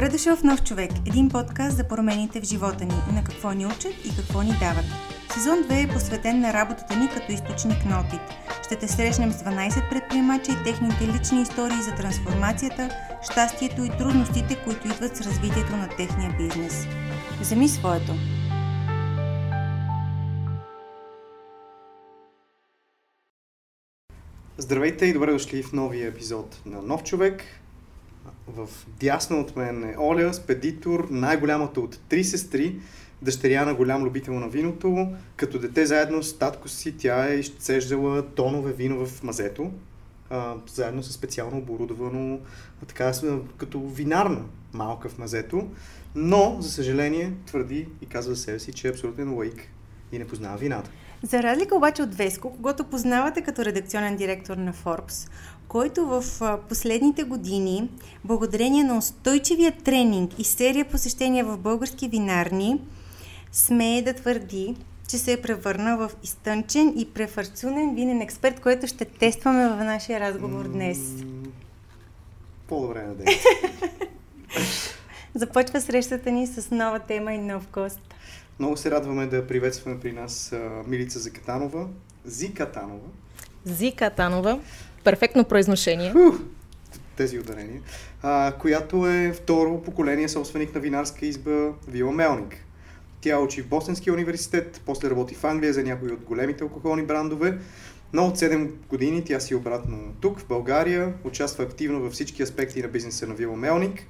Добре дошъл в Нов човек, един подкаст за промените в живота ни, на какво ни учат и какво ни дават. Сезон 2 е посветен на работата ни като източник на опит. Ще те срещнем с 12 предприемачи и техните лични истории за трансформацията, щастието и трудностите, които идват с развитието на техния бизнес. Вземи своето! Здравейте и добре дошли в новия епизод на Нов човек. В дясно от мен е Оля, спедитор, най-голямата от три сестри, дъщеря на голям любител на виното. Като дете заедно с татко си тя е изцеждала тонове вино в мазето, а, заедно с специално оборудвано, така като винарна малка в мазето. Но, за съжаление, твърди и казва за себе си, че е абсолютен лаик и не познава вината. За разлика обаче от Веско, когато познавате като редакционен директор на Forbes, който в последните години, благодарение на устойчивия тренинг и серия посещения в български винарни, смее да твърди, че се е превърнал в изтънчен и префарцунен винен експерт, който ще тестваме в нашия разговор днес. По-добре на ден. Започва срещата ни с нова тема и нов гост. Много се радваме да приветстваме при нас Милица Закатанова. Зикатанова. Зикатанова. Перфектно произношение. Тези ударения. А, която е второ поколение собственик на винарска изба Вила Мелник. Тя учи в Бостонския университет, после работи в Англия за някои от големите алкохолни брандове, но от 7 години тя си е обратно тук, в България, участва активно във всички аспекти на бизнеса на Вила Мелник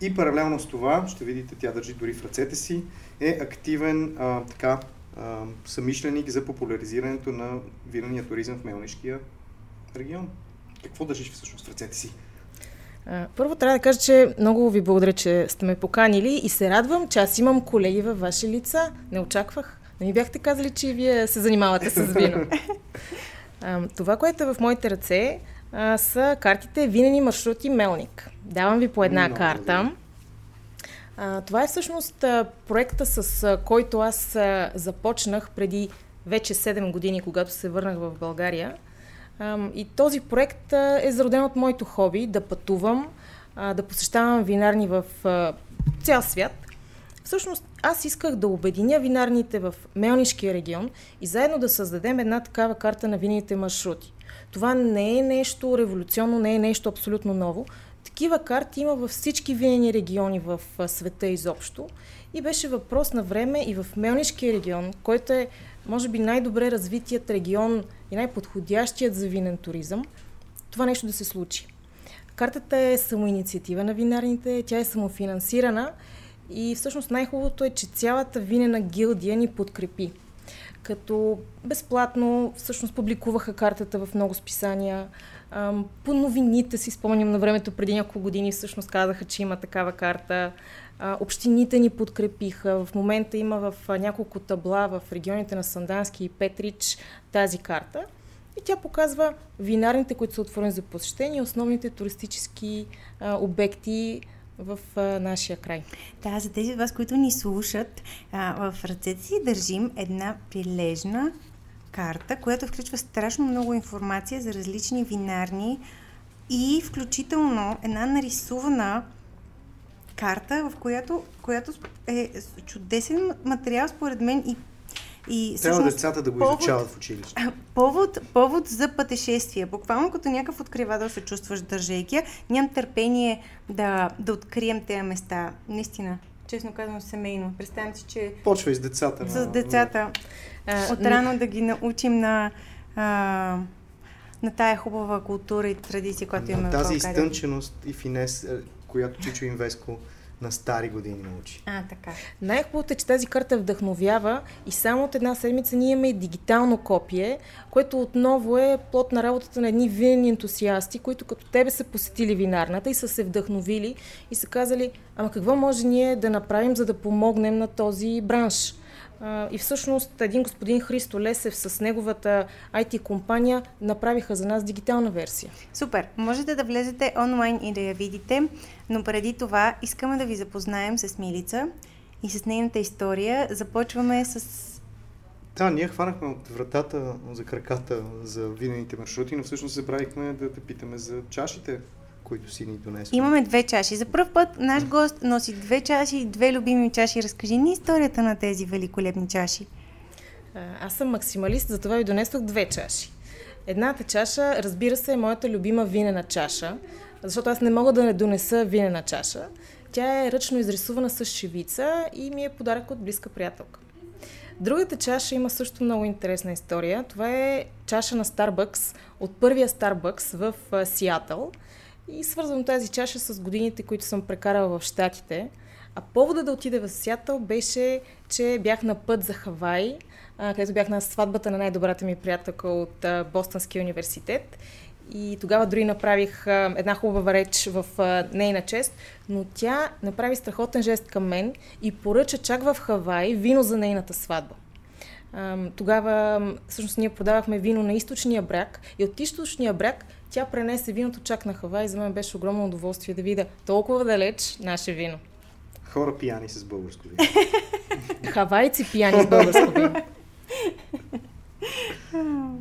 и паралелно с това, ще видите, тя държи дори в ръцете си, е активен а, така, а, самишленик за популяризирането на винения туризъм в Мелнишкия регион. Какво държиш всъщност в ръцете си? Първо трябва да кажа, че много ви благодаря, че сте ме поканили и се радвам, че аз имам колеги във ваши лица. Не очаквах. Не ми бяхте казали, че вие се занимавате с вино. Това, което е в моите ръце, са картите Винени маршрути Мелник. Давам ви по една много карта. Това е всъщност проекта, с който аз започнах преди вече 7 години, когато се върнах в България. И този проект е зароден от моето хоби да пътувам, да посещавам винарни в цял свят. Всъщност аз исках да обединя винарните в Мелнишкия регион и заедно да създадем една такава карта на винените маршрути. Това не е нещо революционно, не е нещо абсолютно ново. Такива карти има във всички винени региони в света изобщо. И беше въпрос на време и в Мелнишкия регион, който е, може би, най-добре развитият регион и най-подходящият за винен туризъм, това нещо да се случи. Картата е самоинициатива на винарните, тя е самофинансирана и всъщност най-хубавото е, че цялата винена гилдия ни подкрепи. Като безплатно всъщност публикуваха картата в много списания. По новините си спомням на времето преди няколко години всъщност казаха, че има такава карта. Общините ни подкрепиха. В момента има в няколко табла в регионите на Сандански и Петрич тази карта. И тя показва винарните, които са отворени за посещение, основните туристически обекти в а, нашия край. Да, за тези от вас, които ни слушат, а, в ръцете си държим една прилежна карта, която включва страшно много информация за различни винарни и включително една нарисувана карта, в която, която е чудесен материал, според мен, и и Трябва децата да го повод, изучават в училище. Повод, повод за пътешествие. Буквално като някакъв откривател се чувстваш държейки. Нямам търпение да, да открием тези места. Наистина. Честно казвам, семейно. Представям си, че... Почва и с децата. С децата. А, Отрано да ги научим на... А, на тая хубава култура и традиция, която имаме Тази изтънченост и финес, е, която Чичо Инвеско на стари години научи. А, така. Най-хубавото е, че тази карта вдъхновява и само от една седмица ние имаме дигитално копие, което отново е плод на работата на едни винени ентусиасти, които като тебе са посетили винарната и са се вдъхновили и са казали, ама какво може ние да направим, за да помогнем на този бранш? И всъщност един господин Христо Лесев с неговата IT компания направиха за нас дигитална версия. Супер! Можете да влезете онлайн и да я видите, но преди това искаме да ви запознаем с Милица и с нейната история. Започваме с да, ние хванахме от вратата за краката за винените маршрути, но всъщност забравихме да те питаме за чашите. Които си ни донесла. Имаме две чаши. За първ път наш гост носи две чаши, две любими чаши. Разкажи ни историята на тези великолепни чаши. Аз съм максималист, затова ви донесох две чаши. Едната чаша, разбира се, е моята любима винена чаша, защото аз не мога да не донеса винена чаша. Тя е ръчно изрисувана с шевица и ми е подарък от близка приятелка. Другата чаша има също много интересна история. Това е чаша на Starbucks от първия Starbucks в Сиатъл. И свързвам тази чаша с годините, които съм прекарала в Штатите. А повода да отида в Сиатъл беше, че бях на път за Хавай, където бях на сватбата на най-добрата ми приятелка от Бостонския университет. И тогава дори направих една хубава реч в нейна чест, но тя направи страхотен жест към мен и поръча чак в Хавай вино за нейната сватба. Тогава всъщност ние продавахме вино на източния бряг и от източния бряг тя пренесе виното чак на Хавай и за мен беше огромно удоволствие да видя толкова далеч наше вино. Хора пияни с българско вино. Хавайци пияни с българско вино.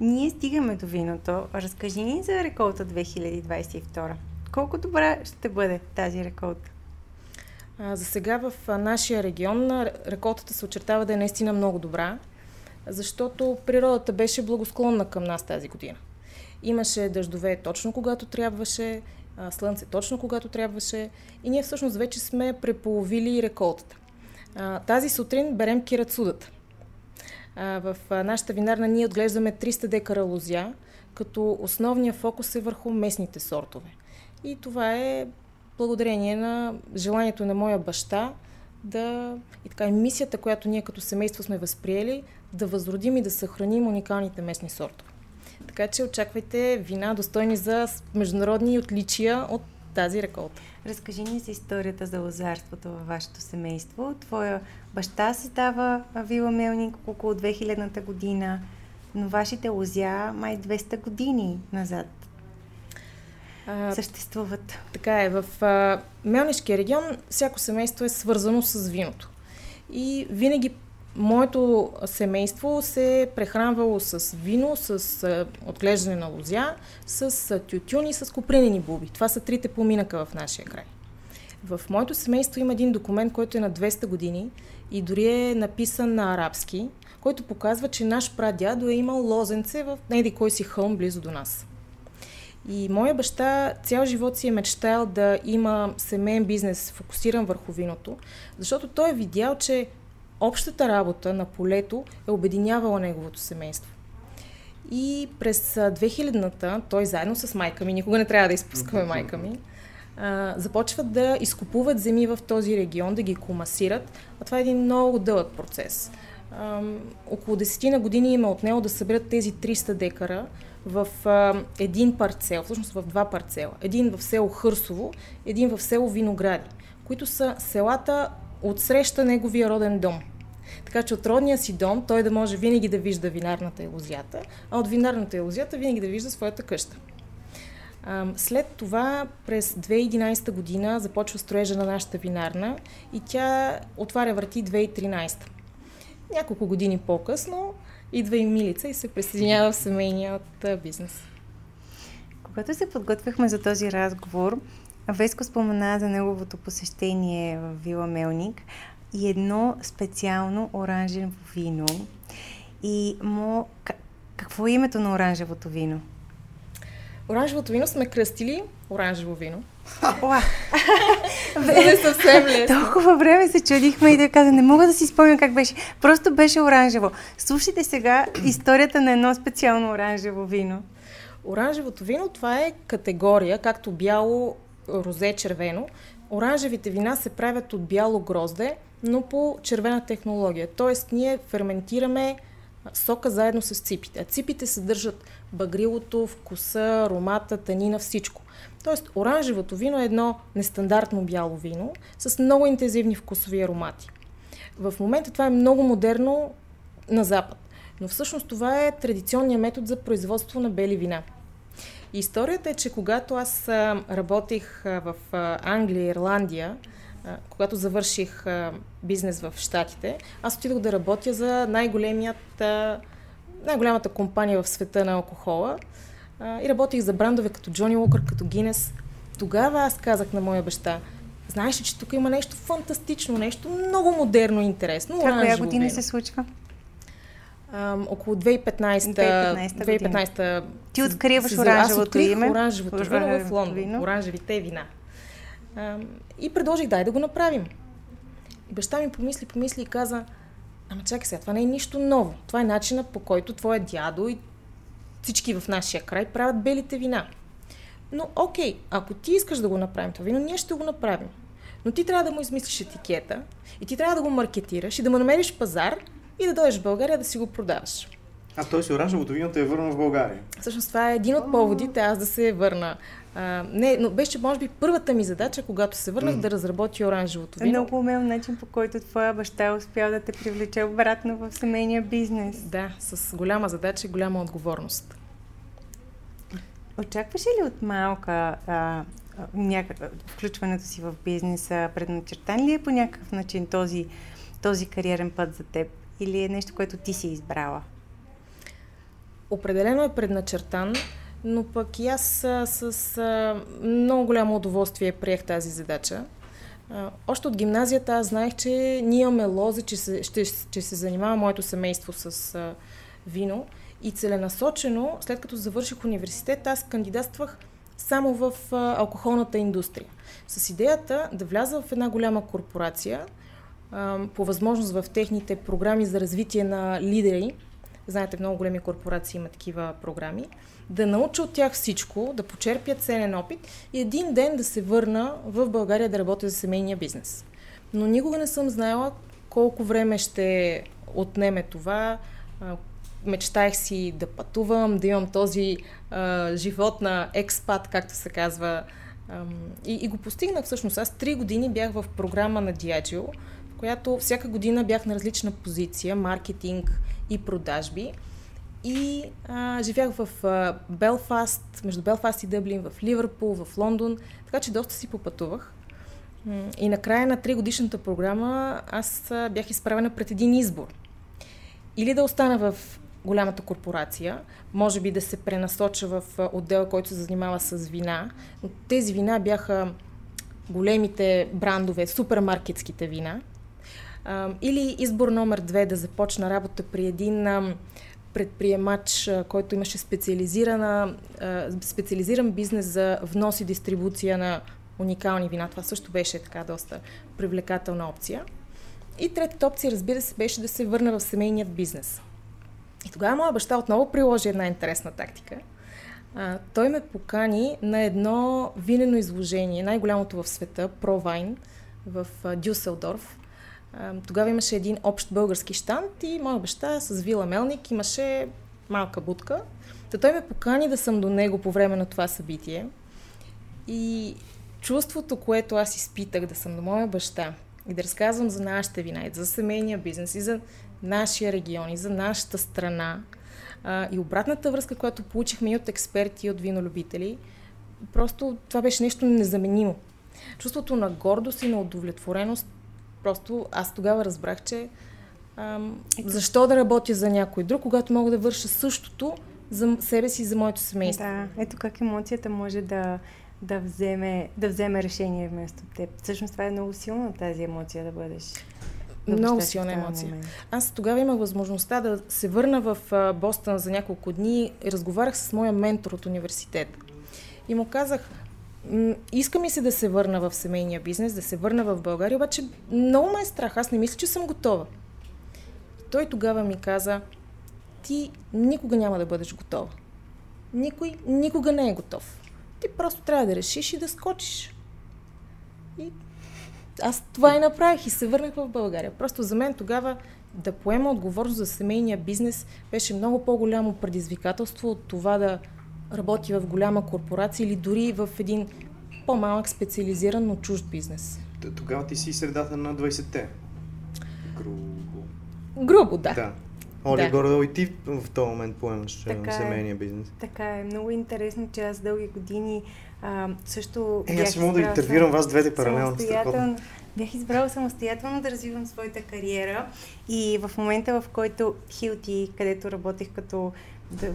Ние стигаме до виното. Разкажи ни за реколта 2022. Колко добра ще бъде тази реколта? А, за сега в нашия регион реколтата се очертава да е наистина много добра, защото природата беше благосклонна към нас тази година. Имаше дъждове точно когато трябваше, слънце точно когато трябваше и ние всъщност вече сме преполовили реколтата. Тази сутрин берем кирацудата. В нашата винарна ние отглеждаме 300 декара лозя, като основният фокус е върху местните сортове. И това е благодарение на желанието на моя баща да и така и мисията, която ние като семейство сме възприели, да възродим и да съхраним уникалните местни сортове. Така че очаквайте вина достойни за международни отличия от тази реколта. Разкажи ни за историята за лозарството във вашето семейство. Твоя баща създава Вила Мелник около 2000-та година, но вашите лозя май 200 години назад а, съществуват. Така е. В а, Мелнишкия регион всяко семейство е свързано с виното. И винаги моето семейство се е прехранвало с вино, с отглеждане на лозя, с а, тютюн и с копринени буби. Това са трите поминъка в нашия край. В моето семейство има един документ, който е на 200 години и дори е написан на арабски, който показва, че наш прадядо е имал лозенце в неди кой си хълм близо до нас. И моя баща цял живот си е мечтал да има семейен бизнес, фокусиран върху виното, защото той е видял, че общата работа на полето е обединявала неговото семейство. И през 2000-та той заедно с майка ми, никога не трябва да изпускаме майка ми, а, започват да изкупуват земи в този регион, да ги комасират. А това е един много дълъг процес. А, около 10 на години има от него да съберат тези 300 декара в а, един парцел, всъщност в два парцела. Един в село Хърсово, един в село Виногради, които са селата отсреща неговия роден дом. Така че от родния си дом той да може винаги да вижда винарната и лозята, а от винарната и лозята винаги да вижда своята къща. След това през 2011 година започва строежа на нашата винарна и тя отваря врати 2013. Няколко години по-късно идва и Милица и се присъединява в семейния от бизнес. Когато се подготвяхме за този разговор, Веско спомена за неговото посещение в Вила Мелник и едно специално оранжево вино. И му... Какво е името на оранжевото вино? Оранжевото вино сме кръстили оранжево вино. За да е съвсем лесно. Толкова време се чудихме и да каза, не мога да си спомня как беше. Просто беше оранжево. Слушайте сега историята на едно специално оранжево вино. Оранжевото вино, това е категория, както бяло, розе, червено. Оранжевите вина се правят от бяло грозде, но по червена технология. Тоест, ние ферментираме сока заедно с ципите. А ципите съдържат багрилото, вкуса, аромата, танина, всичко. Тоест, оранжевото вино е едно нестандартно бяло вино с много интензивни вкусови аромати. В момента това е много модерно на Запад. Но всъщност това е традиционният метод за производство на бели вина. Историята е, че когато аз работих в Англия, Ирландия, когато завърших бизнес в Штатите, аз отидох да работя за най-големият, най-голямата компания в света на алкохола, и работих за брандове като Джони Уокър, като Гинес. Тогава аз казах на моя баща, знаеш ли, че тук има нещо фантастично, нещо много модерно и интересно. Това коя година се случва? А, около 2015 2015, 2015 Ти откриваш оранжевото име? оранжевото вино в Лондон. Вино. Оранжевите вина. А, и предложих, дай да го направим. И баща ми помисли, помисли и каза, ама чакай сега, това не е нищо ново. Това е начина по който твоя дядо и всички в нашия край правят белите вина. Но окей, ако ти искаш да го направим това вино, ние ще го направим. Но ти трябва да му измислиш етикета и ти трябва да го маркетираш и да му намериш пазар и да дойдеш в България да си го продаваш. А той си оранжевото вино те е върнал в България. Всъщност това е един от поводите аз да се върна. А, не, но беше, може би, първата ми задача, когато се върнах, mm. да разработи оранжевото вино. Много умел начин, по който твоя баща успял да те привлече обратно в семейния бизнес. Да, с голяма задача и голяма отговорност. Очакваш ли от малка а, някак, включването си в бизнеса, предначертан ли е по някакъв начин този, този кариерен път за теб? Или е нещо, което ти си избрала? Определено е предначертан, но пък и аз с, с а, много голямо удоволствие приех тази задача. А, още от гимназията аз знаех, че ние имаме лози, че се, ще, че се занимава моето семейство с а, вино. И целенасочено, след като завърших университет, аз кандидатствах само в а, алкохолната индустрия. С идеята да вляза в една голяма корпорация, а, по възможност в техните програми за развитие на лидери, знаете, много големи корпорации имат такива програми, да науча от тях всичко, да почерпя ценен опит и един ден да се върна в България да работя за семейния бизнес. Но никога не съм знаела колко време ще отнеме това, мечтаех си да пътувам, да имам този а, живот на експат, както се казва. Ам, и, и го постигнах всъщност. Аз три години бях в програма на в която всяка година бях на различна позиция, маркетинг и продажби. И а, живях в а, Белфаст, между Белфаст и Дъблин, в Ливърпул, в Лондон, така че доста си попътувах. И накрая на три годишната програма аз бях изправена пред един избор. Или да остана в голямата корпорация, може би да се пренасоча в отдел, който се занимава с вина, но тези вина бяха големите брандове, супермаркетските вина. Или избор номер две да започна работа при един предприемач, който имаше специализирана, специализиран бизнес за внос и дистрибуция на уникални вина. Това също беше така доста привлекателна опция. И третата опция, разбира се, беше да се върна в семейният бизнес. И тогава моя баща отново приложи една интересна тактика. А, той ме покани на едно винено изложение, най-голямото в света, Провайн, в Дюселдорф. Тогава имаше един общ български штант и моя баща с Вила Мелник имаше малка будка. Та той ме покани да съм до него по време на това събитие. И чувството, което аз изпитах да съм до моя баща и да разказвам за нашите вина и за семейния бизнес и за нашия регион и за нашата страна и обратната връзка, която получихме и от експерти, и от винолюбители, просто това беше нещо незаменимо. Чувството на гордост и на удовлетвореност, просто аз тогава разбрах, че ам, защо да работя за някой друг, когато мога да върша същото за себе си и за моето семейство. Да, ето как емоцията може да, да, вземе, да вземе решение вместо теб. Всъщност това е много силно тази емоция да бъдеш много силна емоция. Момент. Аз тогава имах възможността да се върна в Бостън за няколко дни и разговарях с моя ментор от университета. И му казах, иска ми се да се върна в семейния бизнес, да се върна в България, обаче много ме е страх. Аз не мисля, че съм готова. Той тогава ми каза, ти никога няма да бъдеш готова. Никой никога не е готов. Ти просто трябва да решиш и да скочиш. И аз това и направих и се върнах в България. Просто за мен тогава да поема отговорност за семейния бизнес беше много по-голямо предизвикателство от това да работи в голяма корпорация или дори в един по-малък специализиран, но чужд бизнес. Тогава ти си средата на 20-те. Грубо. Грубо, да. да. Оли, да. горе и ти в този момент поемаш така е. семейния е, бизнес. Така е. Много интересно, че аз дълги години а, също. Е, аз мога да интервюрам вас двете паралелно. Бях избрала самостоятелно да развивам своята кариера и в момента, в който Хилти, където работех като да,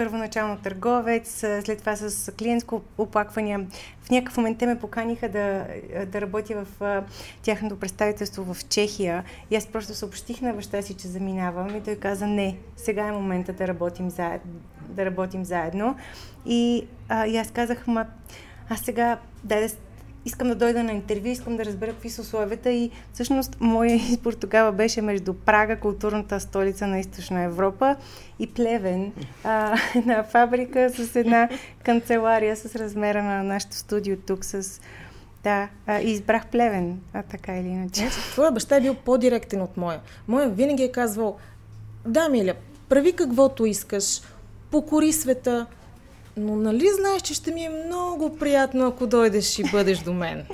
първоначално търговец, след това с клиентско оплаквания. В някакъв момент те ме поканиха да, да работя в тяхното представителство в Чехия. И аз просто съобщих на баща си, че заминавам и той каза не, сега е момента да работим заедно. Да работим заедно. И, а, и аз казах, ма, аз сега дай да искам да дойда на интервю, искам да разбера какви са условията и всъщност моят избор тогава беше между Прага, културната столица на Източна Европа и Плевен, а, на фабрика с една канцелария с размера на нашето студио тук с да, а, избрах плевен, а така или иначе. Твоя баща е бил по-директен от моя. Моя винаги е казвал, да, Миля, прави каквото искаш, покори света, но нали знаеш, че ще ми е много приятно, ако дойдеш и бъдеш до мен?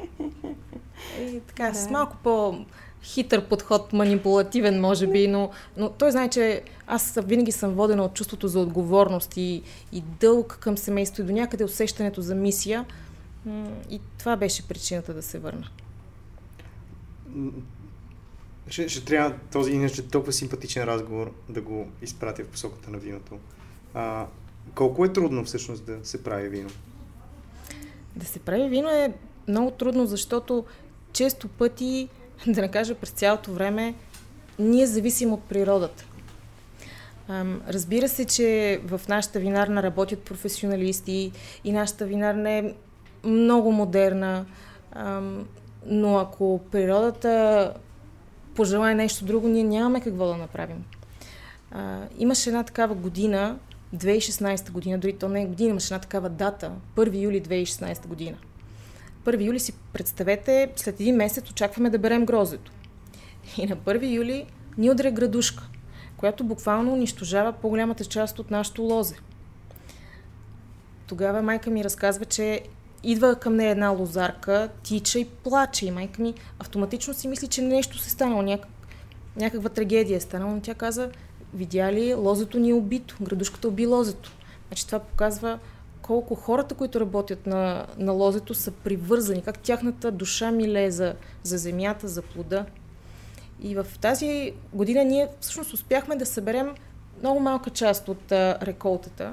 И така, да. с малко по хитър подход, манипулативен, може би, но, но той знае, че аз винаги съм водена от чувството за отговорност и, и дълг към семейство и до някъде усещането за мисия. И това беше причината да се върна. Ще, ще трябва този иначе толкова симпатичен разговор да го изпратя в посоката на виното. А, колко е трудно всъщност да се прави вино? Да се прави вино е много трудно, защото често пъти, да не кажа през цялото време, ние зависим от природата. Разбира се, че в нашата винарна работят професионалисти и нашата винарна е много модерна, но ако природата пожелая нещо друго, ние нямаме какво да направим. Имаше една такава година, 2016 година, дори то не е година, имаше една такава дата, 1 юли 2016 година. 1 юли си представете, след един месец очакваме да берем грозето. И на 1 юли ни удря градушка, която буквално унищожава по-голямата част от нашото лозе. Тогава майка ми разказва, че идва към нея една лозарка, тича и плаче. И майка ми автоматично си мисли, че нещо се станало, някак, някаква трагедия е станала. Но тя каза, видя ли, лозето ни е убито, градушката уби лозето. Значи това показва колко хората, които работят на, на лозето, са привързани, как тяхната душа милее за, за земята, за плода. И в тази година ние всъщност успяхме да съберем много малка част от а, реколтата.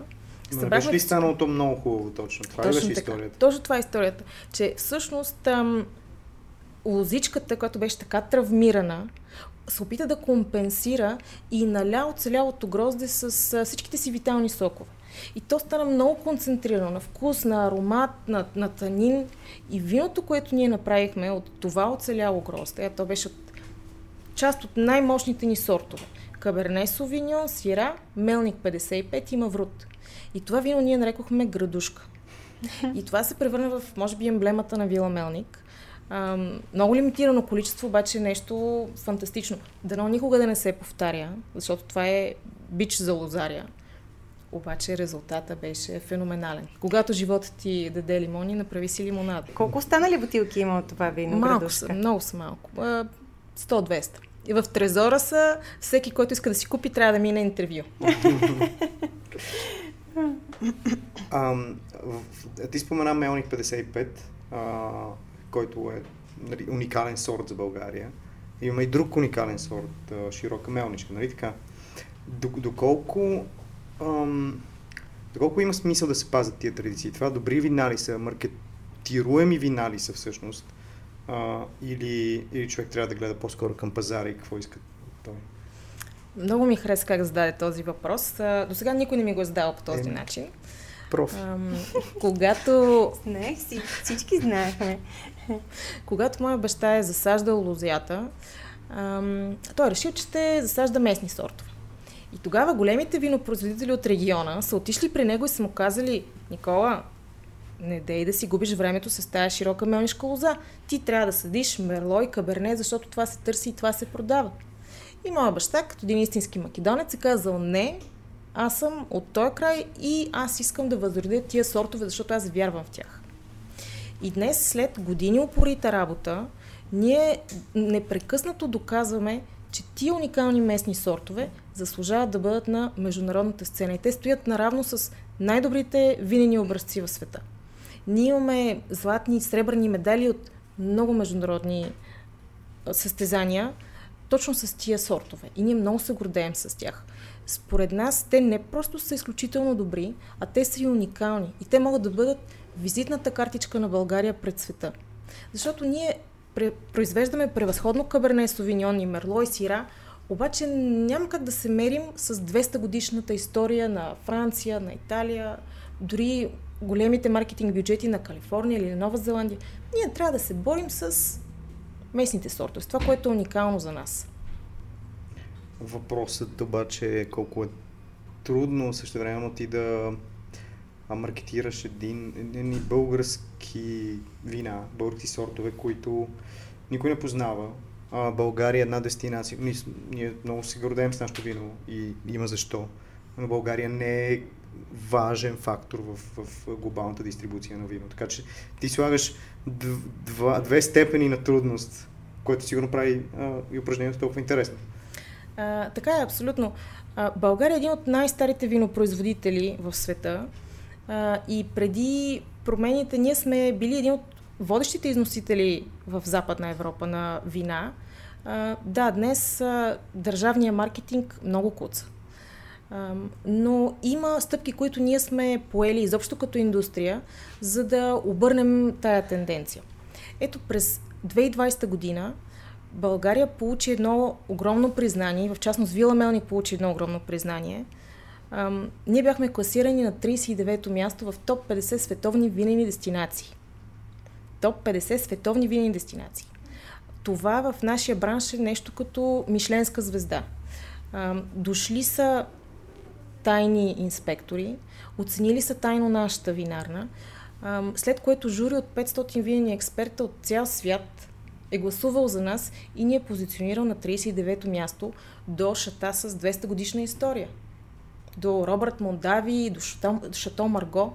Събрахме... Беше ли станало то много хубаво точно? Това точно беше историята? Точно това е историята. Че всъщност ам, лозичката, която беше така травмирана, се опита да компенсира и наля оцелялото грозде с всичките си витални сокове. И то стана много концентрирано на вкус, на аромат, на, на танин. И виното, което ние направихме от това оцеляло грозде, то беше от, част от най-мощните ни сортове. Каберне Совиньон, Сира, Мелник 55 и Маврут. И това вино ние нарекохме градушка. И това се превърна в, може би, емблемата на Вила Мелник. Много лимитирано количество, обаче нещо фантастично. Дано никога да не се повтаря, защото това е бич за лозария. Обаче резултата беше феноменален. Когато животът ти даде лимони, направи си лимонада. Колко останали бутилки има от това вино? Малко са, много са малко. 100-200. И в трезора са, всеки, който иска да си купи, трябва да мине интервю. а, ти спомена Мелник 55. А, който е нали, уникален сорт за България. Има и друг уникален сорт, широка мелничка, нали така? Доколко, ам, доколко има смисъл да се пазят тия традиции? Това добри вина ли са, маркетируеми вина ли са всъщност? А, или, или човек трябва да гледа по-скоро към пазара и какво иска той? Много ми хареса как зададе този въпрос. До сега никой не ми го е задал по този е, начин. Профи. Ам, когато... Знаех, всички знаехме. Когато моя баща е засаждал лозята, той е решил, че ще засажда местни сортове. И тогава големите винопроизводители от региона са отишли при него и са му казали, Никола, не дей да си губиш времето с тази широка мелнишка лоза. Ти трябва да съдиш мерло и каберне, защото това се търси и това се продава. И моя баща, като един истински македонец, е казал не, аз съм от този край и аз искам да възродя тия сортове, защото аз вярвам в тях. И днес, след години упорита работа, ние непрекъснато доказваме, че тия уникални местни сортове заслужават да бъдат на международната сцена. И те стоят наравно с най-добрите винени образци в света. Ние имаме златни и сребърни медали от много международни състезания, точно с тия сортове. И ние много се гордеем с тях. според нас те не просто са изключително добри, а те са и уникални. И те могат да бъдат визитната картичка на България пред света. Защото ние произвеждаме превъзходно каберне, совиньон и мерло и сира, обаче няма как да се мерим с 200 годишната история на Франция, на Италия, дори големите маркетинг бюджети на Калифорния или на Нова Зеландия. Ние трябва да се борим с местните сортове, с това, което е уникално за нас. Въпросът обаче е колко е трудно също време ти да маркетираш един, един български вина, български сортове, които никой не познава. А, България е една дестинация. Ние, ние много се гордеем с нашото вино и има защо. Но България не е важен фактор в, в глобалната дистрибуция на вино. Така че ти слагаш два, две степени на трудност, което сигурно прави а, и упражнението толкова интересно. А, така е, абсолютно. А, България е един от най-старите винопроизводители в света и преди промените ние сме били един от водещите износители в Западна Европа на вина. Да, днес а, държавния маркетинг много куца. Но има стъпки, които ние сме поели изобщо като индустрия, за да обърнем тая тенденция. Ето през 2020 година България получи едно огромно признание, в частност Вила Мелник получи едно огромно признание. Ам, ние бяхме класирани на 39-то място в топ 50 световни винени дестинации. Топ 50 световни винени дестинации. Това в нашия бранш е нещо като Мишленска звезда. Ам, дошли са тайни инспектори, оценили са тайно нашата винарна, ам, след което жури от 500 винени експерта от цял свят е гласувал за нас и ни е позиционирал на 39-то място до Шата с 200 годишна история. До Робърт Мондави, до Шато, Шато Марго.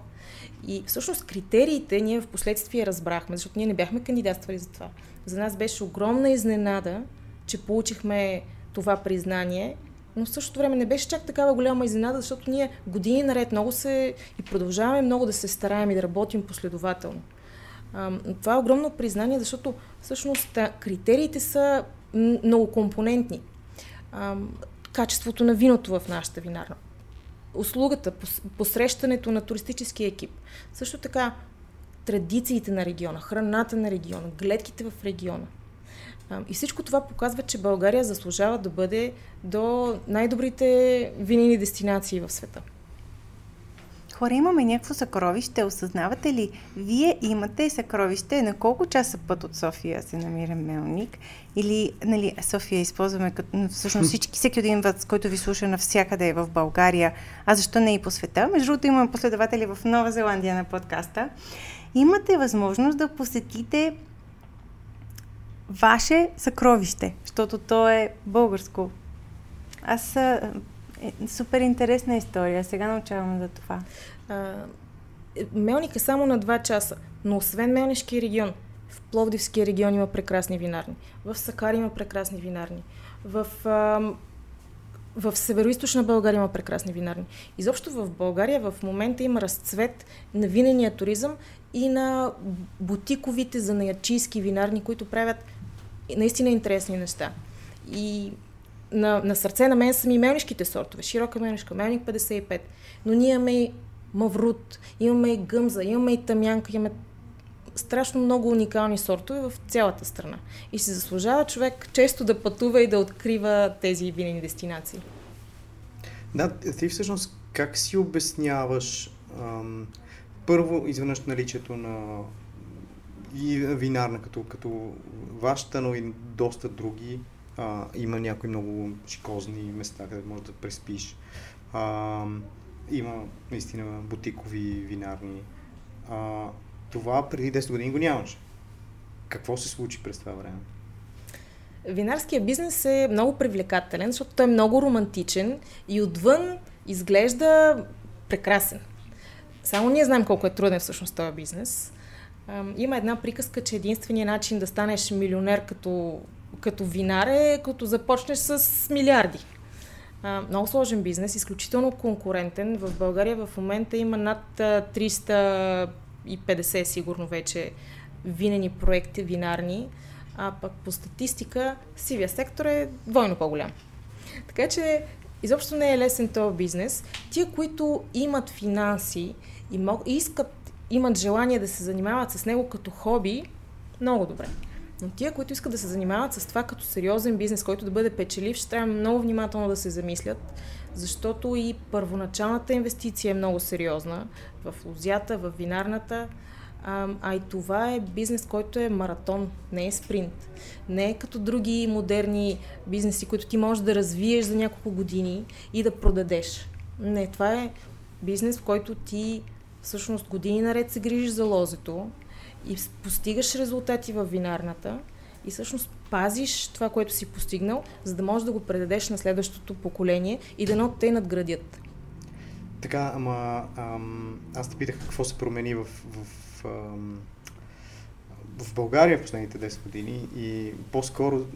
И всъщност критериите ние в последствие разбрахме, защото ние не бяхме кандидатствали за това. За нас беше огромна изненада, че получихме това признание, но в същото време не беше чак такава голяма изненада, защото ние години наред много се и продължаваме много да се стараем и да работим последователно. Това е огромно признание, защото всъщност критериите са многокомпонентни. Качеството на виното в нашата винарна, услугата, посрещането на туристически екип, също така традициите на региона, храната на региона, гледките в региона. И всичко това показва, че България заслужава да бъде до най-добрите винени дестинации в света хора, имаме някакво съкровище, осъзнавате ли? Вие имате съкровище, на колко часа път от София се намира Мелник? Или, нали, София използваме като, всъщност всички, всеки един вас, който ви слуша навсякъде в България, а защо не и по света? Между другото имаме последователи в Нова Зеландия на подкаста. Имате възможност да посетите ваше съкровище, защото то е българско. Аз е, супер интересна история. Сега научавам за това. А, е, Мелник е само на 2 часа, но освен Мелнишкия регион, в Пловдивския регион има прекрасни винарни, в Сакар има прекрасни винарни, в, а, в Североизточна България има прекрасни винарни. Изобщо в България в момента има разцвет на винения туризъм и на бутиковите занаячийски винарни, които правят наистина интересни неща. И на, на сърце на мен са ми мелнишките сортове. Широка мелнишка, мелник 55. Но ние имаме и маврут, имаме и гъмза, имаме и тамянка, имаме страшно много уникални сортове в цялата страна. И си заслужава човек често да пътува и да открива тези винени дестинации. Да, ти всъщност как си обясняваш ам, първо изведнъж наличието на и винарна като, като вашата, но и доста други а, има някои много шикозни места, където можеш да преспиш. А, има наистина бутикови винарни. А, това преди 10 години го нямаше. Какво се случи през това време? Винарския бизнес е много привлекателен, защото той е много романтичен и отвън изглежда прекрасен. Само ние знаем колко е труден всъщност този бизнес. Има една приказка, че единственият начин да станеш милионер като като винар е като започнеш с милиарди. А, много сложен бизнес, изключително конкурентен. В България в момента има над 350 сигурно вече винени проекти винарни, а пък по статистика сивия сектор е двойно по-голям. Така че изобщо не е лесен този бизнес. Тия, които имат финанси и, мог, искат, имат желание да се занимават с него като хоби, много добре. Но тия, които искат да се занимават с това като сериозен бизнес, който да бъде печелив, ще трябва много внимателно да се замислят, защото и първоначалната инвестиция е много сериозна в лозята, в винарната, а, а и това е бизнес, който е маратон, не е спринт. Не е като други модерни бизнеси, които ти можеш да развиеш за няколко години и да продадеш. Не, това е бизнес, в който ти всъщност години наред се грижиш за лозето и постигаш резултати в винарната и всъщност пазиш това, което си постигнал, за да можеш да го предадеш на следващото поколение и да те надградят. Така, ама ам, аз те питах какво се промени в, в, ам, в България в последните 10 години и по-скоро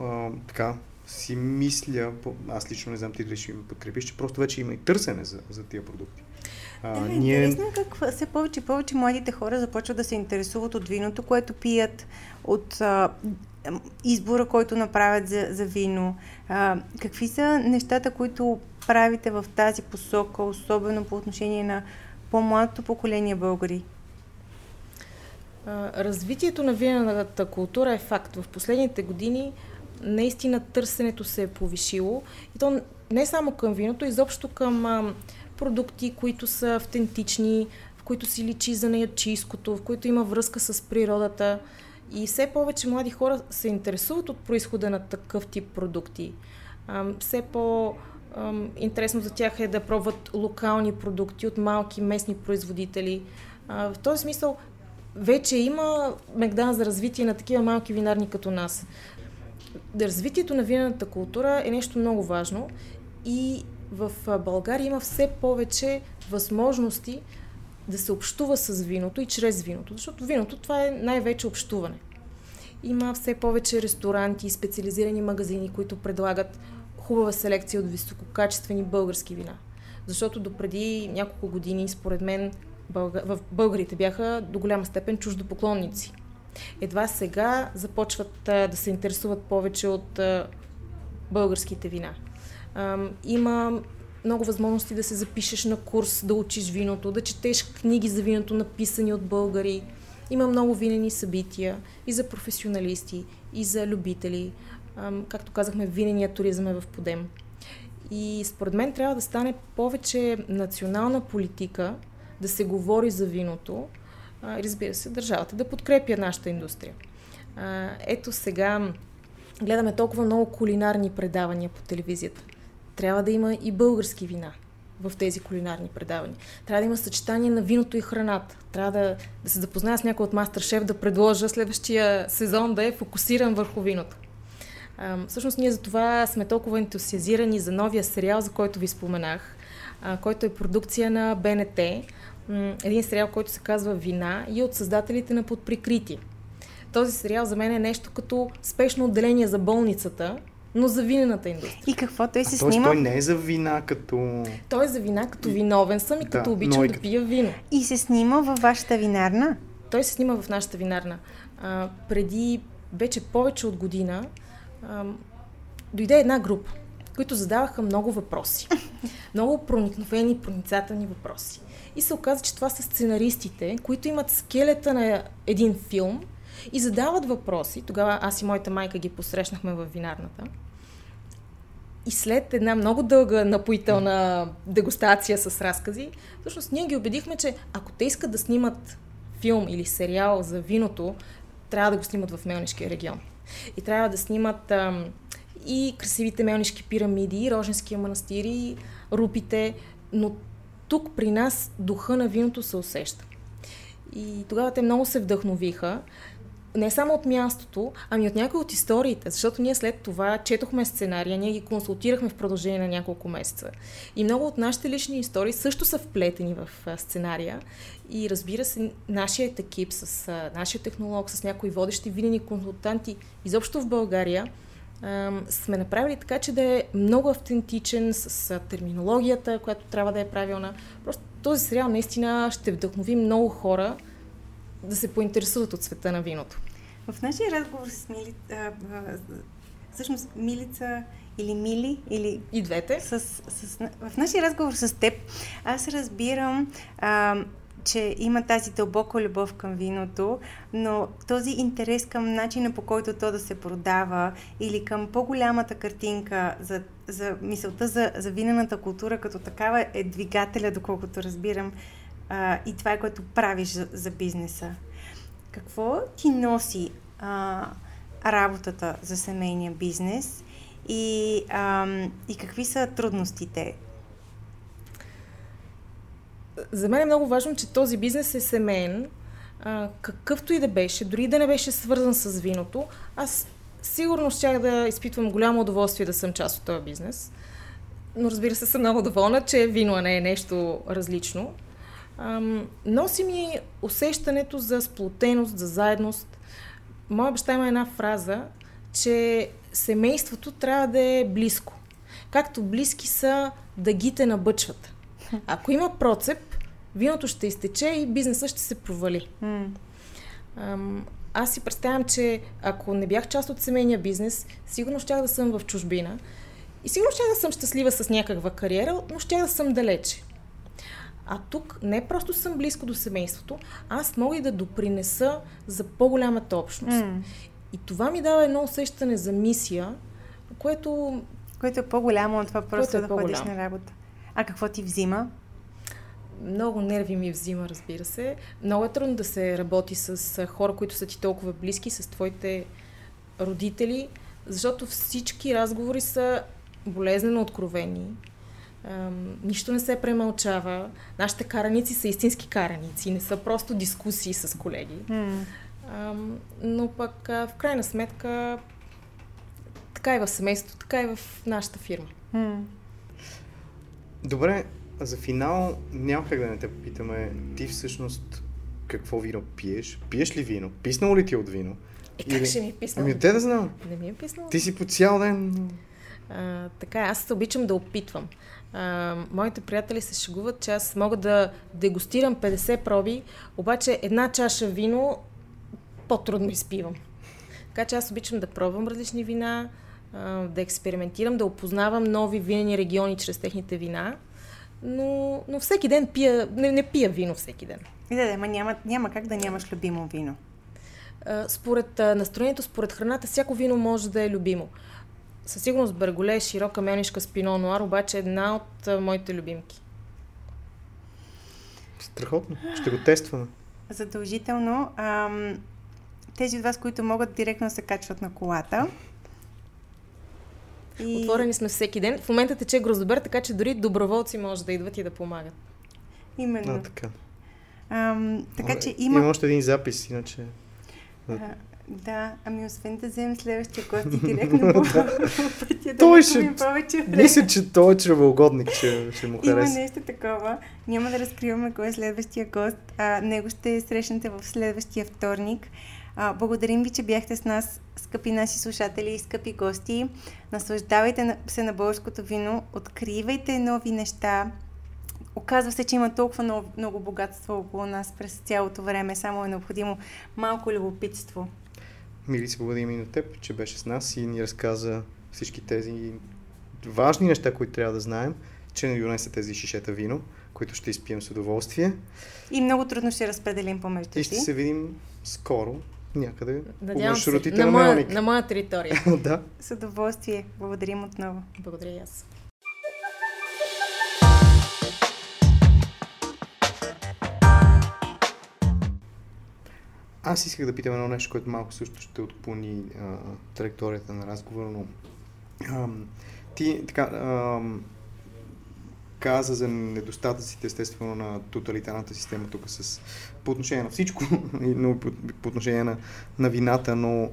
а, така си мисля, аз лично не знам ти дали ще ми подкрепиш, че просто вече има и търсене за, за тия продукти. А, да, ние... интересно е как все повече и повече младите хора започват да се интересуват от виното, което пият, от а, избора, който направят за, за вино. А, какви са нещата, които правите в тази посока, особено по отношение на по-младото поколение българи? Развитието на винената култура е факт. В последните години наистина търсенето се е повишило. И то не само към виното, изобщо към а, продукти, които са автентични, в които си личи за неячийското, в които има връзка с природата. И все повече млади хора се интересуват от происхода на такъв тип продукти. Все по- интересно за тях е да пробват локални продукти от малки местни производители. В този смисъл вече има мегдан за развитие на такива малки винарни като нас. Развитието на винената култура е нещо много важно и в България има все повече възможности да се общува с виното и чрез виното, защото виното това е най-вече общуване. Има все повече ресторанти и специализирани магазини, които предлагат хубава селекция от висококачествени български вина. Защото допреди няколко години, според мен, в българите бяха до голяма степен чуждопоклонници. Едва сега започват да се интересуват повече от българските вина. Има много възможности да се запишеш на курс, да учиш виното, да четеш книги за виното, написани от българи. Има много винени събития и за професионалисти, и за любители. Както казахме, винения туризъм е в подем. И според мен трябва да стане повече национална политика да се говори за виното и разбира се, държавата да подкрепя нашата индустрия. Ето сега гледаме толкова много кулинарни предавания по телевизията. Трябва да има и български вина в тези кулинарни предавания. Трябва да има съчетание на виното и храната. Трябва да, да се запозная с някой от мастер шеф, да предложа следващия сезон да е фокусиран върху виното. А, всъщност ние за това сме толкова ентусиазирани за новия сериал, за който ви споменах, а, който е продукция на БНТ един сериал, който се казва Вина и от създателите на Подприкритие. Този сериал за мен е нещо като спешно отделение за болницата, но за винената индустрия. И какво той се а снима? Той не е за вина като... Той е за вина като виновен съм и да, като обичам да пия вино. И се снима във вашата винарна? Той се снима в нашата винарна. А, преди вече повече от година а, дойде една група, които задаваха много въпроси. Много проникновени, проницателни въпроси. И се оказа, че това са сценаристите, които имат скелета на един филм и задават въпроси. Тогава аз и моята майка ги посрещнахме в винарната. И след една много дълга напоителна дегустация с разкази, всъщност ние ги убедихме, че ако те искат да снимат филм или сериал за виното, трябва да го снимат в Мелнишкия регион. И трябва да снимат ам, и красивите мелнишки пирамиди, и Роженския манастир, и рупите, но тук при нас духа на виното се усеща. И тогава те много се вдъхновиха, не само от мястото, ами от някои от историите, защото ние след това четохме сценария, ние ги консултирахме в продължение на няколко месеца. И много от нашите лични истории също са вплетени в сценария. И разбира се, нашият екип с нашия технолог, с някои водещи винени консултанти, изобщо в България, сме направили така, че да е много автентичен с терминологията, която трябва да е правилна. Просто този сериал наистина ще вдъхнови много хора да се поинтересуват от света на виното. В нашия разговор с Мили всъщност Милица или Мили, или... И двете. С, с, в нашия разговор с теб, аз разбирам, а, че има тази дълбока любов към виното, но този интерес към начина по който то да се продава или към по-голямата картинка за, за мисълта за, за винената култура като такава е двигателя, доколкото разбирам, а, и това е което правиш за, за бизнеса. Какво ти носи а, работата за семейния бизнес и, а, и какви са трудностите? За мен е много важно, че този бизнес е семейен, а, какъвто и да беше, дори да не беше свързан с виното, аз сигурно щях да изпитвам голямо удоволствие да съм част от този бизнес. Но разбира се, съм много доволна, че вино не е нещо различно. Ам, носи ми усещането за сплотеност, за заедност. Моя баща има една фраза, че семейството трябва да е близко. Както близки са дъгите на бъчвата. Ако има процеп, виното ще изтече и бизнеса ще се провали. Mm. Ам, аз си представям, че ако не бях част от семейния бизнес, сигурно щях да съм в чужбина. И сигурно ще да съм щастлива с някаква кариера, но ще да съм далече. А тук не просто съм близко до семейството, аз мога и да допринеса за по-голямата общност. Mm. И това ми дава едно усещане за мисия, което... Което е по-голямо от това просто е да ходиш на работа. А какво ти взима? Много нерви ми взима, разбира се. Много е трудно да се работи с хора, които са ти толкова близки, с твоите родители, защото всички разговори са болезнено откровени. Нищо не се премълчава. Нашите караници са истински караници, не са просто дискусии с колеги. Mm. но пък в крайна сметка така и в семейството, така и в нашата фирма. Mm. Добре, за финал няма как да не те попитаме, ти всъщност какво вино пиеш? Пиеш ли вино? Писнало ли ти от вино? Е, как Или... ще ми е писнало? Ами, те да знам. Не ми е писнало. Ти си по цял ден. А, така, аз се обичам да опитвам. А, моите приятели се шегуват, че аз мога да дегустирам 50 проби, обаче една чаша вино по-трудно изпивам. Така че аз обичам да пробвам различни вина, да експериментирам, да опознавам нови винени региони чрез техните вина. Но, но всеки ден пия, не, не пия вино всеки ден. Да, да, ма няма, няма как да нямаш любимо вино. Според настроението, според храната, всяко вино може да е любимо. Със сигурност Берголе е широка мелнишка с пино нуар, обаче е една от моите любимки. Страхотно. Ще го тестваме. Задължително. Ам, тези от вас, които могат директно да се качват на колата, и... Отворени сме всеки ден. В момента тече гроздобер, така че дори доброволци може да идват и да помагат. Именно. А, така. Ам, така че има... Има още един запис, иначе... А, да, ами освен да вземем следващия гост директно по пътя, да той ще... повече Мисля, че той е чревоугодник, че, ще му хареса. Има нещо такова. Няма да разкриваме кой е следващия гост. А, него ще срещнете в следващия вторник. А, благодарим ви, че бяхте с нас, скъпи наши слушатели и скъпи гости. Наслаждавайте се на българското вино, откривайте нови неща. Оказва се, че има толкова много, много богатство около нас през цялото време. Само е необходимо малко любопитство. Мили, се благодарим и на теб, че беше с нас и ни разказа всички тези важни неща, които трябва да знаем, че не донесе тези шишета вино, които ще изпием с удоволствие. И много трудно ще разпределим помежду си. И ще се видим скоро някъде Надявам по маршрутите на, на, моя, на моя територия. да. С удоволствие. Благодарим отново. Благодаря и аз. Аз исках да питам едно нещо, което малко също ще отклони траекторията на разговора, но а, ти така а, каза за недостатъците, естествено, на тоталитарната система тук с, по отношение на всичко, но по, по отношение на, на вината, но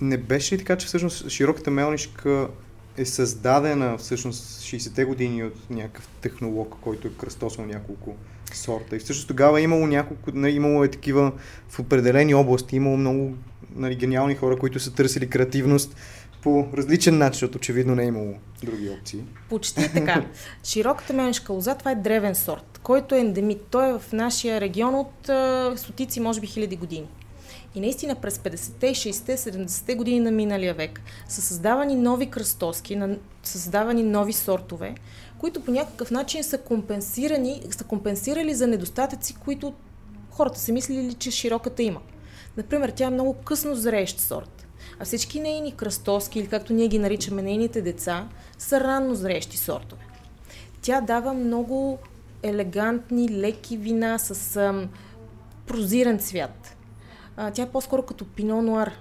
не беше ли така, че всъщност широката мелнишка е създадена всъщност 60-те години от някакъв технолог, който е кръстосал няколко сорта. И всъщност тогава е имало няколко, нали, имало е такива в определени области, имало много нали, гениални хора, които са търсили креативност по различен начин, защото очевидно не е имало други опции. Почти така. Широката менешка лоза, това е древен сорт, който е ендемит. Той е в нашия регион от а, стотици, може би хиляди години. И наистина през 50-те, 60-те, 70-те години на миналия век са създавани нови кръстоски, са създавани нови сортове, които по някакъв начин са компенсирани, са компенсирали за недостатъци, които хората са мислили, че широката има. Например, тя е много късно зреещ сорт, а всички нейни кръстоски, или както ние ги наричаме нейните деца, са ранно зреещи сортове. Тя дава много елегантни, леки вина с ам, прозиран цвят. А, тя е по-скоро като пино нуар.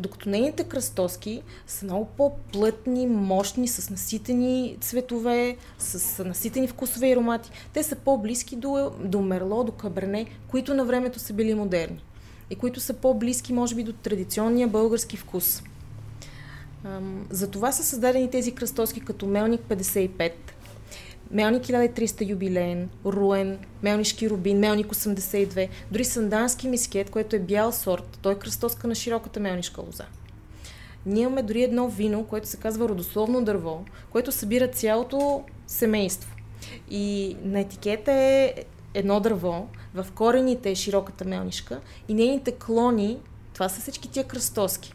Докато нейните кръстоски са много по-плътни, мощни, с наситени цветове, с наситени вкусове и аромати. Те са по-близки до, до мерло, до кабрене, които на времето са били модерни. И които са по-близки, може би, до традиционния български вкус. За това са създадени тези кръстоски като Мелник 55, Мелник 1300 юбилеен, Руен, Мелнишки рубин, Мелник 82, дори Сандански мискет, което е бял сорт, той е кръстоска на широката мелнишка лоза. Ние имаме дори едно вино, което се казва родословно дърво, което събира цялото семейство. И на етикета е едно дърво, в корените е широката мелнишка и нейните клони, това са всички тия кръстоски.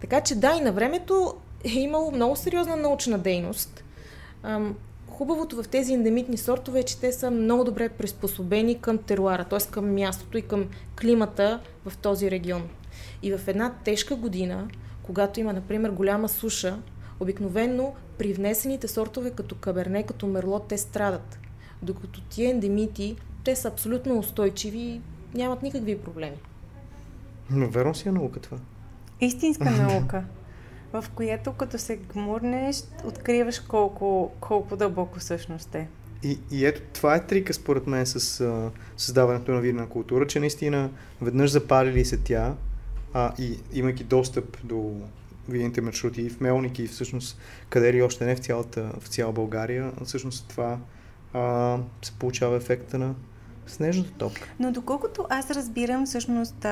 Така че да, и на времето е имало много сериозна научна дейност. Ам, хубавото в тези ендемитни сортове е, че те са много добре приспособени към теруара, т.е. към мястото и към климата в този регион. И в една тежка година, когато има, например, голяма суша, обикновенно при внесените сортове като каберне, като мерло, те страдат. Докато тия ендемити, те са абсолютно устойчиви и нямат никакви проблеми. Но верно си е наука това. Истинска наука, в която като се гмурнеш, откриваш колко, колко дълбоко всъщност е. И, и ето това е трика според мен с а, създаването на винна култура, че наистина веднъж запалили се тя, а, и имайки достъп до винните маршрути и в Мелник и всъщност къде ли още не в цялата, в цяла България, всъщност това а, се получава ефекта на снежната топка. Но доколкото аз разбирам, всъщност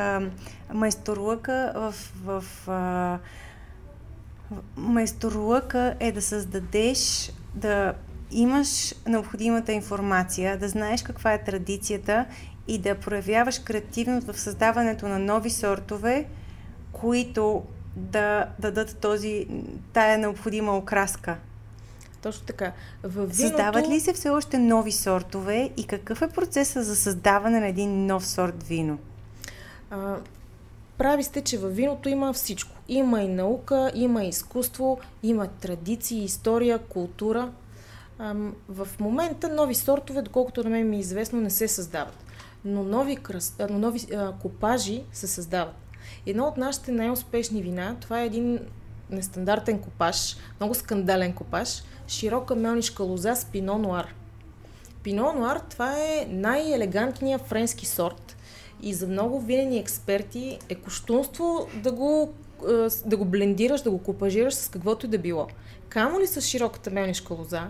майсторлъка в, в а, майсторлъка е да създадеш, да имаш необходимата информация, да знаеш каква е традицията и да проявяваш креативност в създаването на нови сортове, които да дадат този, тая необходима окраска. Точно така. В виното... Създават ли се все още нови сортове и какъв е процесът за създаване на един нов сорт вино? А, прави сте, че във виното има всичко. Има и наука, има и изкуство, има традиции, история, култура. В момента нови сортове, доколкото на мен ми е известно, не се създават. Но нови, кръс... но нови а, копажи се създават. Едно от нашите най-успешни вина, това е един нестандартен копаж, много скандален копаж – широка мелнишка лоза с пино нуар. Пино нуар това е най-елегантният френски сорт и за много винени експерти е коштунство да го, е, да го блендираш, да го купажираш с каквото и да било. Камо ли с широката мелнишка лоза,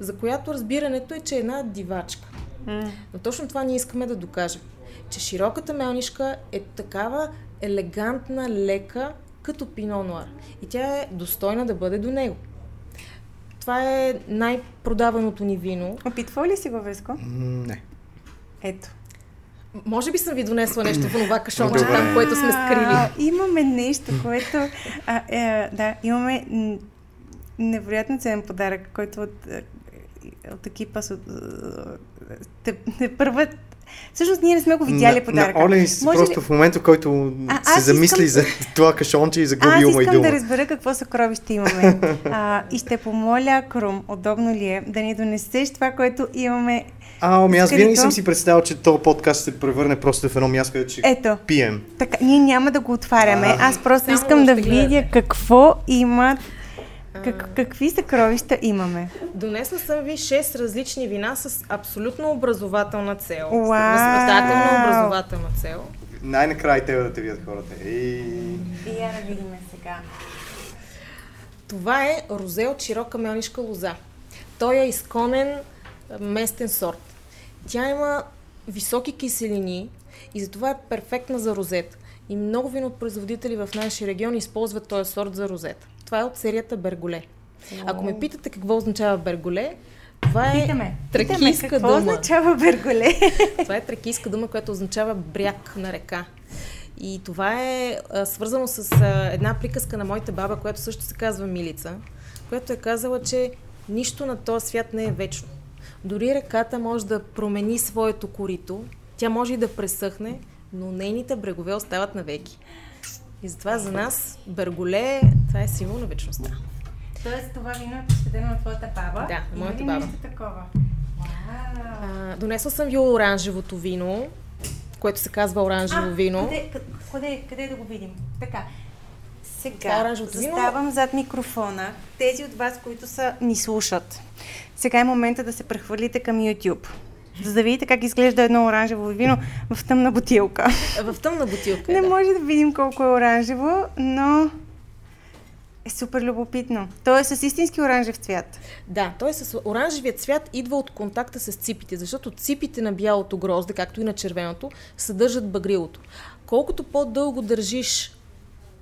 за която разбирането е, че е една дивачка. Mm. Но точно това ние искаме да докажем. Че широката мелнишка е такава елегантна, лека, като пино нуар. И тя е достойна да бъде до него това е най-продаваното ни вино. Опитва ли си го, Веско? Не. Ето. Може би съм ви донесла нещо в това кашонче там, което сме скрили. Имаме нещо, което... А, е, да, имаме невероятно ценен подарък, който от, е, от екипа с... Те, те първа Всъщност ние не сме го видяли подаръка. На Олен Може просто ли... в момента, в който а, се замисли искам... за това кашонче и загуби ума и дума. Аз искам да разбера какво съкровище имаме. а, и ще помоля Крум, удобно ли е, да ни донесеш това, което имаме а, ами аз винаги съм си представил, че този подкаст се превърне просто в едно място, където ще Ето, пием. Така, ние няма да го отваряме. А, аз просто искам да видя какво има как, какви съкровища имаме? Донесла съм ви 6 различни вина с абсолютно образователна цел. Wow. Възпитателна образователна цел. Най-накрая те да те видят хората. И... И я да видим сега. Това е розе от широка мелнишка лоза. Той е изконен местен сорт. Тя има високи киселини и затова е перфектна за розет. И много винопроизводители в нашия регион използват този сорт за розет. Това е от серията Берголе. Ако ме питате какво означава Берголе, Това е Питаме. тракийска Питаме, какво дума. означава берголе? Това е тракийска дума, която означава бряг на река. И това е а, свързано с а, една приказка на моята баба, която също се казва Милица, която е казала, че нищо на този свят не е вечно. Дори реката може да промени своето корито, тя може и да пресъхне, но нейните брегове остават навеки. И затова за нас Берголе, това е символ на вечността. Тоест това вино е посветено на твоята баба? Да, на моята баба. нещо такова? А, донесла съм ви оранжевото вино, което се казва оранжево А, вино. Къде, къ- къде, къде да го видим? Така. Това е Сега, оранжевото вино. заставам зад микрофона. Тези от вас, които са, ни слушат. Сега е момента да се прехвърлите към YouTube. За да видите как изглежда едно оранжево вино в тъмна бутилка. В тъмна бутилка. е, Не да. може да видим колко е оранжево, но е супер любопитно. То е с истински оранжев цвят. Да, т.е. с оранжевият цвят идва от контакта с ципите, защото ципите на бялото грозде, както и на червеното, съдържат багрилото. Колкото по-дълго държиш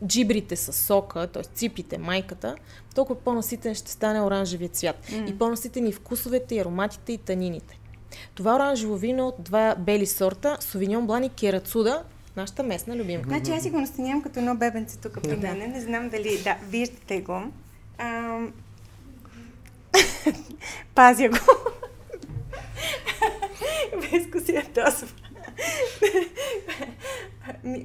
джибрите с сока, т.е. ципите, майката, толкова по-наситен ще стане оранжевият цвят. Mm. И по-наситени вкусовете, и ароматите, и танините. Това оранжево вино е от два бели сорта, Совиньон Блан и Керацуда, нашата местна любимка. Значи аз си го настанявам като едно бебенце тук при мен. Не знам дали... Да, виждате го. Ам... Пазя го. Веско си ядосва.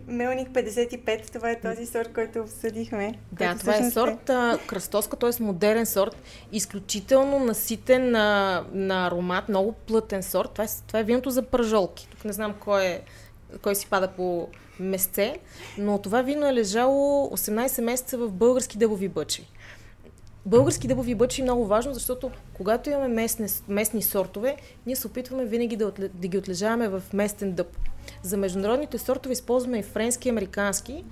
Мелник 55, това е този сорт, който обсъдихме. Да, това е сорт а, кръстоска, т.е. модерен сорт, изключително наситен на, на аромат, много плътен сорт. Това е, това е виното за пържолки. Тук не знам кой, е, кой си пада по месце, но това вино е лежало 18 месеца в български дъбови бъчви. Български дъбови бъчви е много важно, защото когато имаме местни, местни сортове, ние се опитваме винаги да, отле, да ги отлежаваме в местен дъб. За международните сортове използваме и френски, и американски,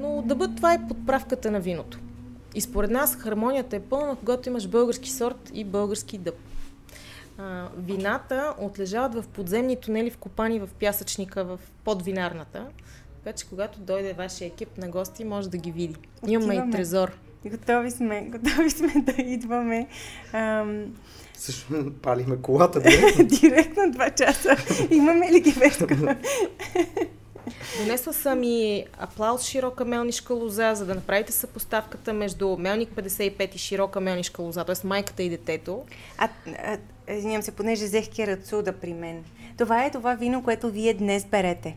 но дъбът това е подправката на виното. И според нас хармонията е пълна, когато имаш български сорт и български дъб. А, вината отлежават в подземни тунели, вкопани в пясъчника, в подвинарната. Така че когато дойде вашия екип на гости, може да ги види. Имаме и трезор. Готови сме, готови сме да идваме. Ам, Също палихме колата. Да? директно два часа. Имаме ли ги Веско? Донесла съм и аплаус широка мелнишка лоза, за да направите съпоставката между мелник 55 и широка мелнишка лоза, т.е. майката и детето. А, а извинявам се, понеже взех керацуда при мен. Това е това вино, което вие днес берете.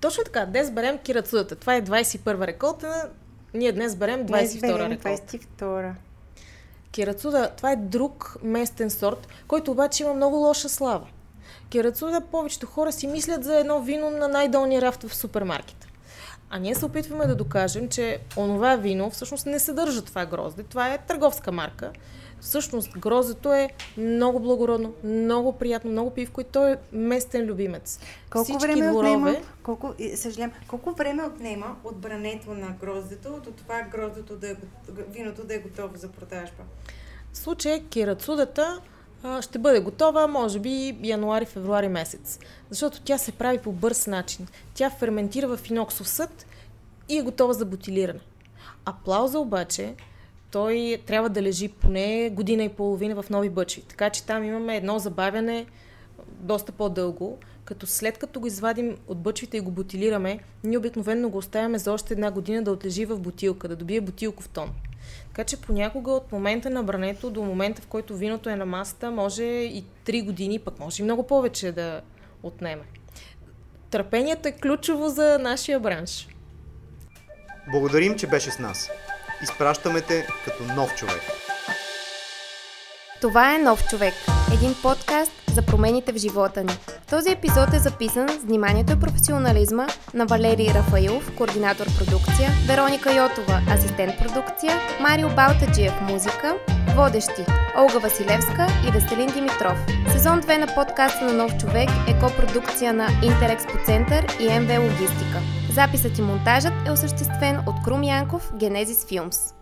Точно така, днес берем кирацудата. Това е 21 реколта, ние днес берем 22 Днес берем реколта. 22. Кирацуда, това е друг местен сорт, който обаче има много лоша слава. Кирацуда повечето хора си мислят за едно вино на най-долния рафт в супермаркета. А ние се опитваме да докажем, че онова вино всъщност не съдържа това грозде. Това е търговска марка. Всъщност гроздето е много благородно, много приятно, много пивко и той е местен любимец. Колко Всички време дворове, отнема? Колко, и, съжалявам, колко време отнема от брането на гроздето до това гроздето да е, виното да е готово за продажба? В случая кирацудата а, ще бъде готова, може би януари-февруари месец. Защото тя се прави по бърз начин. Тя ферментира в иноксов съд и е готова за бутилиране. Аплауза обаче, той трябва да лежи поне година и половина в нови бъчви. Така че там имаме едно забавяне доста по-дълго, като след като го извадим от бъчвите и го бутилираме, ние обикновено го оставяме за още една година да отлежи в бутилка, да добие бутилков тон. Така че понякога от момента на брането до момента, в който виното е на масата, може и 3 години, пък може и много повече да отнеме. Търпението е ключово за нашия бранш. Благодарим, че беше с нас. Изпращаме те като нов човек. Това е Нов човек. Един подкаст за промените в живота ни. Този епизод е записан с вниманието и професионализма на Валерий Рафаилов, координатор продукция, Вероника Йотова, асистент продукция, Марио Балтаджиев, музика, водещи Олга Василевска и Веселин Димитров. Сезон 2 на подкаста на Нов човек е копродукция на Интерекспо Център и МВ Логистика. Записът и монтажът е осъществен от Крум Янков, Генезис Филмс.